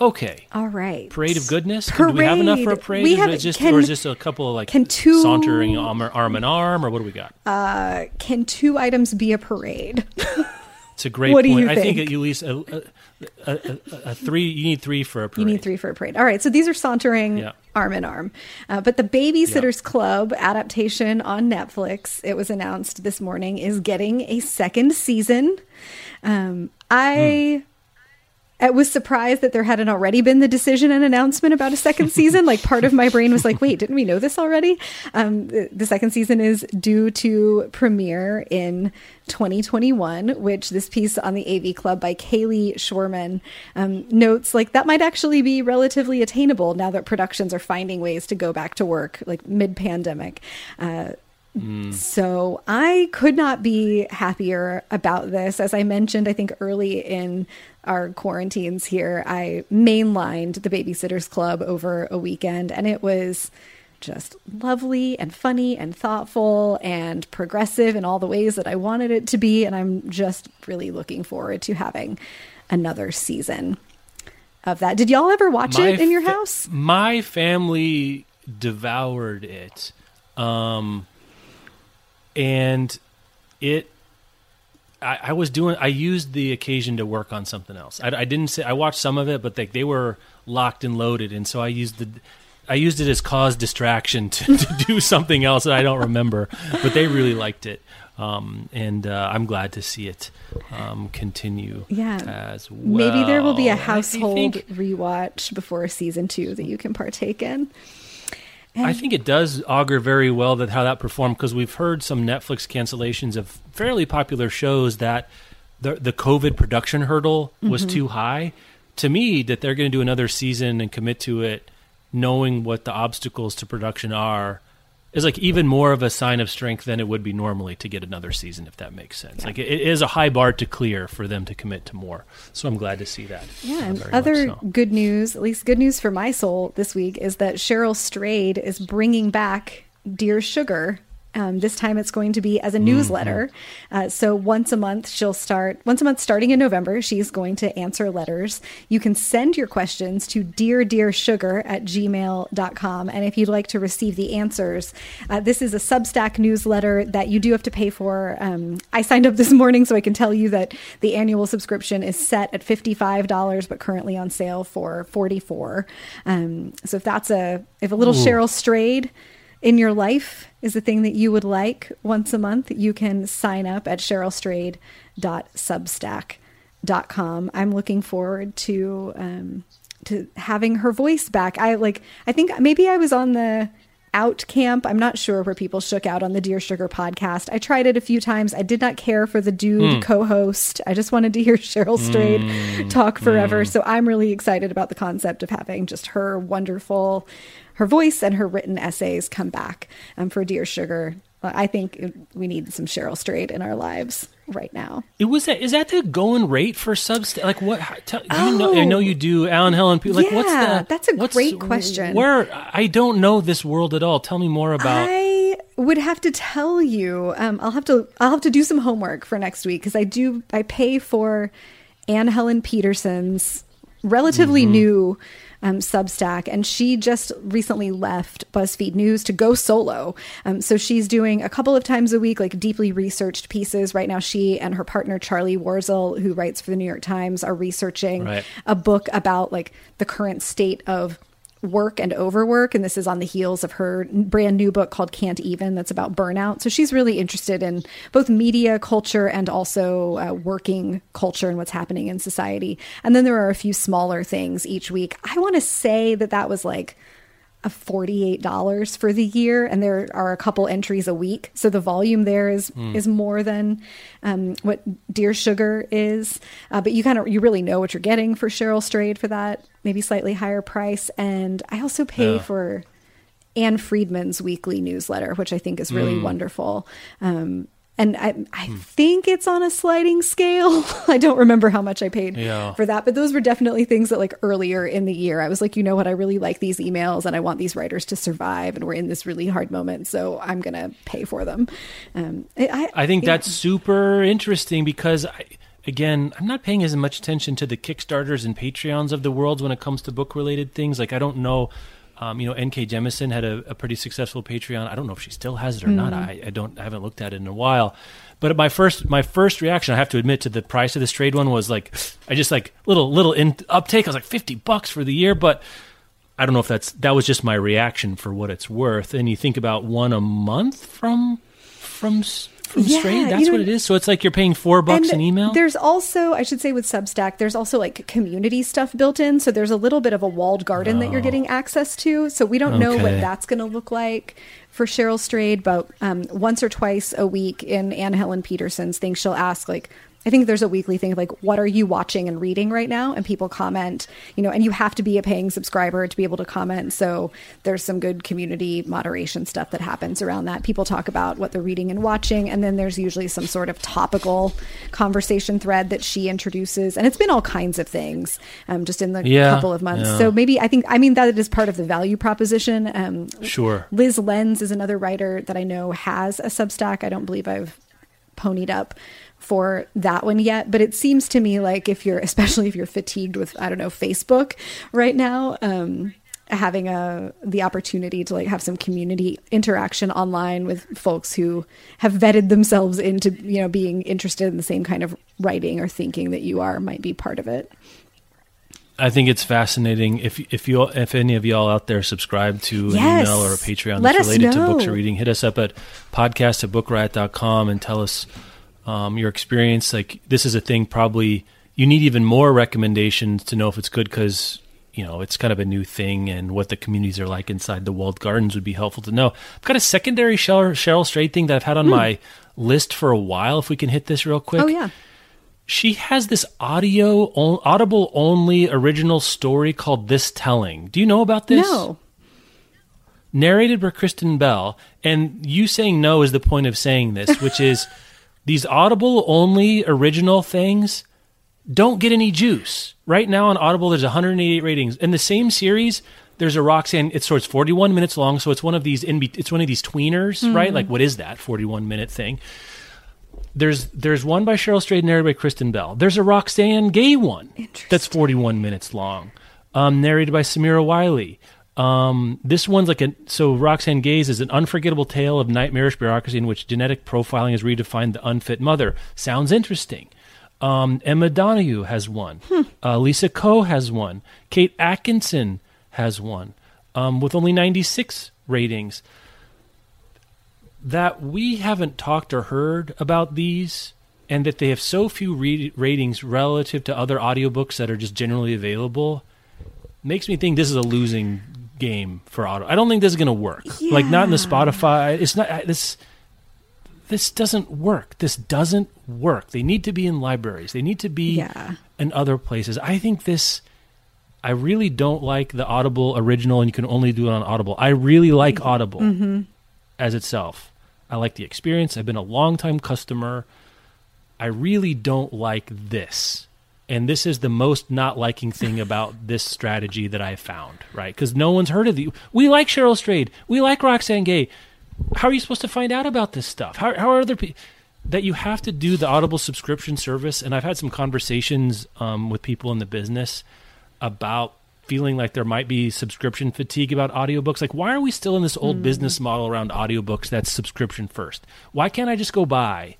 A: Okay.
B: All right.
A: Parade of goodness. Do we have enough for a
B: Parade.
A: parade?
B: We
A: or,
B: have-
A: is just,
B: can-
A: or is just a couple of like
B: can two-
A: sauntering arm, arm in arm, or what do we got?
B: Uh, can two items be a parade?
A: It's a great
B: what do
A: point.
B: you
A: I think
B: think?
A: at least a, a, a, a, a three. You need three for a parade.
B: You need three for a parade. All right, so these are sauntering
A: Yeah.
B: arm in arm. Uh, but the Babysitters Club adaptation on Netflix, it was announced this morning, is getting a second season. Um, I. I was surprised that there hadn't already been the decision and announcement about a second season. Like part of my brain was like, wait, didn't we know this already? Um, the, the second season is due to premiere in 2021, which this piece on the AV Club by Kaylee Shorman um, notes like that might actually be relatively attainable now that productions are finding ways to go back to work like mid pandemic. Uh, so I could not be happier about this. As I mentioned, I think early in our quarantines here, I mainlined the Babysitters Club over a weekend, and it was just lovely and funny and thoughtful and progressive in all the ways that I wanted it to be. And I'm just really looking forward to having another season of that. Did y'all ever watch
A: My
B: it in your
A: fa-
B: house?
A: My family devoured it, um, and it. I, I was doing. I used the occasion to work on something else. I, I didn't say I watched some of it, but they they were locked and loaded, and so I used the. I used it as cause distraction to, to do something else that I don't remember, but they really liked it, um, and uh, I'm glad to see it um, continue.
B: Yeah.
A: as well.
B: Maybe there will be a household
A: think-
B: rewatch before season two that you can partake in.
A: I think it does augur very well that how that performed because we've heard some Netflix cancellations of fairly popular shows that the the COVID production hurdle was mm-hmm. too high. To me, that they're going to do another season and commit to it, knowing what the obstacles to production are, is like even more of a sign of strength than it would be normally to get another season, if that makes sense. Like it, it is a high bar to clear for them to commit to more. So I'm glad to see that.
B: Yeah, and other
A: so.
B: good news, at least good news for my soul this week, is that Cheryl Strayed is bringing back Dear Sugar. Um, this time it's going to be as a
A: Mm-hmm.
B: newsletter. Uh, so once a month, she'll start, once a month starting in November, she's going to answer letters. You can send your questions to dear, dear sugar at gmail.com. And if you'd like to receive the answers, uh, this is a Substack newsletter that you do have to pay for. Um, I signed up this morning, so I can tell you that the annual subscription is set at $55, but currently on sale for 44 um, So if that's a, if a little Cheryl Strayed, in your life is the thing that you would like once a month, you can sign up at cherylstrayed.substack.com. I'm looking forward to um, to having her voice back. I like I think maybe I was on the out camp. I'm not sure where people shook out on the Dear Sugar podcast. I tried it a few times. I did not care for the dude hmm. co-host. I just wanted to hear Cheryl Strayed hmm. talk forever. Hmm. So I'm really excited about the concept of having just her wonderful her voice and her written essays come back um, for Dear Sugar. I think we need some Cheryl Strayed in our lives right now.
A: It was that. Is that the going rate for Substack? Like what? Tell, do you know? I know you do. Anne Helen. Like what's
B: Oh. Yeah,
A: the?
B: that's a
A: what's-
B: great question.
A: Where I don't know this world at all. Tell me more about.
B: I would have to tell you. Um, I'll have to. I'll have to do some homework for next week because I do. I pay for Anne Helen Petersen's relatively
A: Mm-hmm.
B: new um, Substack, and she just recently left BuzzFeed News to go solo. Um, so she's doing a couple of times a week, like deeply researched pieces. Right now, she and her partner Charlie Warzel, who writes for the New York Times, are researching
A: Right.
B: a book about like the current state of work and overwork and this is on the heels of her brand new book called can't even that's about burnout. So she's really interested in both media culture and also uh, working culture and what's happening in society. And then there are a few smaller things each week. I want to say that that was like a $48 for the year and there are a couple entries a week. So the volume there is is more than um, what dear sugar is. Uh, but you kind of you really know what you're getting for cheryl strayed for that maybe slightly higher price and i also pay for anne friedman's weekly newsletter which i think is really wonderful um, and I, I think it's on a sliding scale. I don't remember how much I paid
A: Yeah.
B: for that, but those were definitely things that like earlier in the year, I was like, you know what, I really like these emails and I want these writers to survive, and we're in this really hard moment, so I'm gonna pay for them. Um, I, I,
A: I think
B: yeah.
A: that's super interesting because, I, again, I'm not paying as much attention to the Kickstarters and Patreons of the world when it comes to book related things. Like, I don't know. Um, you know, N.K. Jemisin had a, a pretty successful Patreon. I don't know if she still has it or not. I, I don't. I haven't looked at it in a while. But my first, my first reaction, I have to admit, to the price of this trade one was like, I just like little little in, uptake. I was like fifty bucks for the year, but I don't know if that's that was just my reaction for what it's worth. And you think about one a month from from from
B: Yeah, you
A: that's
B: know-
A: what it is. So it's like you're paying four bucks an email.
B: There's also, I should say, with Substack, there's also like community stuff built in. So there's a little bit of a walled garden that you're getting access to. So we don't know what that's going to look like for Cheryl Strayed, but um, once or twice a week in Anne Helen Petersen's thing, she'll ask like. I think there's a weekly thing of like, what are you watching and reading right now? And people comment, you know, and you have to be a paying subscriber to be able to comment. So there's some good community moderation stuff that happens around that. People talk about what they're reading and watching. And then there's usually some sort of topical conversation thread that she introduces. And it's been all kinds of things um, just in the
A: Yeah,
B: couple of months.
A: yeah.
B: So maybe I think, I mean, that is part of the value proposition. Um,
A: Sure.
B: Lyz Lenz is another writer that I know has a Substack. I don't believe I've ponied up for that one yet, but it seems to me like if you're, especially if you're fatigued with, I don't know, Facebook right now, um, having a the opportunity to like have some community interaction online with folks who have vetted themselves into you know being interested in the same kind of writing or thinking that you are might be part of it.
A: I think it's fascinating. If if you if any of y'all out there subscribe to an
B: Yes.
A: email or a Patreon
B: Let
A: that's related to books or reading, hit us up at podcast at bookriot.com and tell us um, your experience. Like this is a thing probably you need even more recommendations to know if it's good because you know it's kind of a new thing and what the communities are like inside the walled gardens would be helpful to know. I've got a secondary Cheryl, Cheryl Strayed thing that I've had on my list for a while. If we can hit this real quick
B: Hmm. Oh yeah.
A: she has this audio audible only original story called this telling do you know about this
B: No.
A: narrated by Kristen Bell, and you saying no is the point of saying this, which is these Audible only original things don't get any juice. Right now on Audible, there's 188 ratings. In the same series, there's a Roxane. It's so it's 41 minutes long. So it's one of these in. It's one of these tweeners, right? Like what is that 41 minute thing? There's there's one by Cheryl Strayed narrated by Kristen Bell. There's a Roxane Gay one that's 41 minutes long, um, narrated by Samira Wiley. Um, this one's like a so Roxane Gay's is an unforgettable tale of nightmarish bureaucracy in which genetic profiling has redefined the unfit mother. Sounds interesting. Um, Emma Donoghue has one. Uh, Lisa Ko has one. Kate Atkinson has one um, with only 96 ratings. That we haven't talked or heard about these, and that they have so few re- ratings relative to other audiobooks that are just generally available, makes me think this is a losing game for auto. I don't think this is going to work. Like not in the Spotify. It's not I- this. This doesn't work. This doesn't work. They need to be in libraries. They need to be
B: Yeah.
A: in other places. I think this. I really don't like the Audible original, and you can only do it on Audible. I really like mm-hmm. Audible mm-hmm. as itself. I like the experience. I've been a long-time customer. I really don't like this. And this is the most not liking thing about this strategy that I found, right? Because no one's heard of the. We like Cheryl Strayed. We like Roxane Gay. How are you supposed to find out about this stuff? How, how are other people. That you have to do the Audible subscription service. And I've had some conversations um, with people in the business about feeling like there might be subscription fatigue about audiobooks. Like, why are we still in this old business model around audiobooks that's subscription first? Why can't I just go buy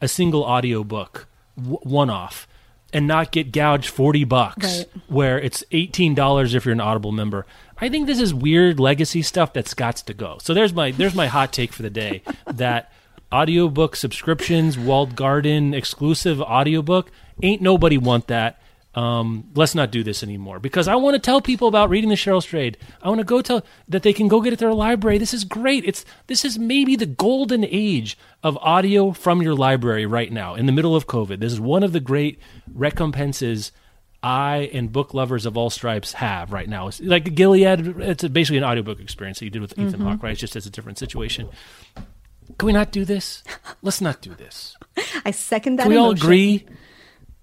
A: a single audiobook w- one off and not get gouged 40 bucks
B: Right.
A: where it's $18 if you're an Audible member? I think this is weird legacy stuff that's got to go. So there's my there's my hot take for the day that audiobook subscriptions, walled garden exclusive audiobook, ain't nobody want that. Um, let's not do this anymore because I want to tell people about reading the Cheryl Strayed. I want to go tell that they can go get it at their library. This is great. It's this is maybe the golden age of audio from your library right now in the middle of COVID. This is one of the great recompenses I and book lovers of all stripes have right now. It's like Gilead, it's basically an audiobook experience that you did with Ethan Hawke, right? It's just as a different situation. Can we not do this? Let's not do this.
B: I second that.
A: Can we all agree?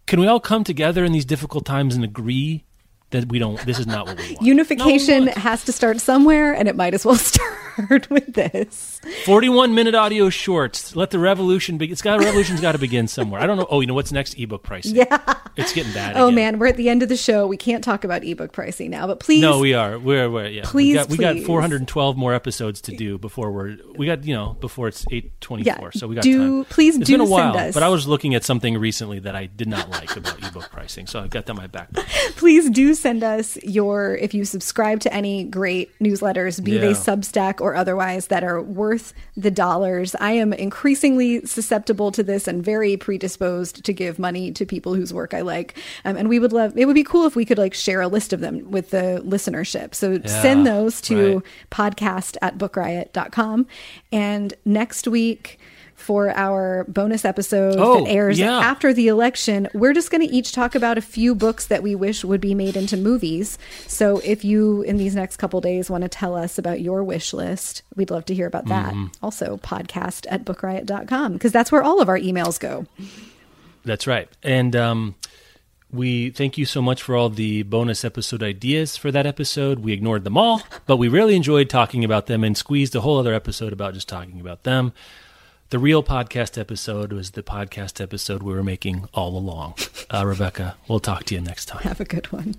A: Can we all come together in these difficult times and agree that we don't? This is not what we want.
B: Unification
A: No,
B: has to start somewhere, and it might as well start with this.
A: Forty-one minute audio shorts. Let the revolution begin. It's got a revolution's got to begin somewhere. I don't know. Oh, you know what's next? Ebook pricing.
B: Yeah.
A: it's getting bad.
B: Oh
A: again.
B: man, we're at the end of the show. We can't talk about ebook pricing now, but please.
A: No, we are. We're, we're yeah.
B: Please,
A: we got, we got 412 more episodes to do before we're we got you know before it's 824.
B: Yeah,
A: so we got
B: do-
A: time.
B: please
A: It's
B: do
A: been a
B: send
A: while,
B: us-
A: but I was looking at something recently that I did not like about ebook pricing, so I've got that in my back.
B: please do send us your if you subscribe to any great newsletters be they substack or otherwise that are worth the dollars. I am increasingly susceptible to this and very predisposed to give money to people whose work i like. Um, and we would love it would be cool if we could like share a list of them with the listenership. So send those to
A: right.
B: podcast at bookriot.com and next week for our bonus episode
A: Oh,
B: that airs
A: yeah.
B: after the election, we're just going to each talk about a few books that we wish would be made into movies. So if you, in these next couple days, want to tell us about your wish list, we'd love to hear about that.
A: Mm-hmm.
B: Also, podcast at bookriot.com, because that's where all of our emails go.
A: That's right. And um, we thank you so much for all the bonus episode ideas for that episode. We ignored them all, but we really enjoyed talking about them and squeezed a whole other episode about just talking about them the real podcast episode was the podcast episode we were making all along. Uh, Rebecca, we'll talk to you next time.
B: Have a good one.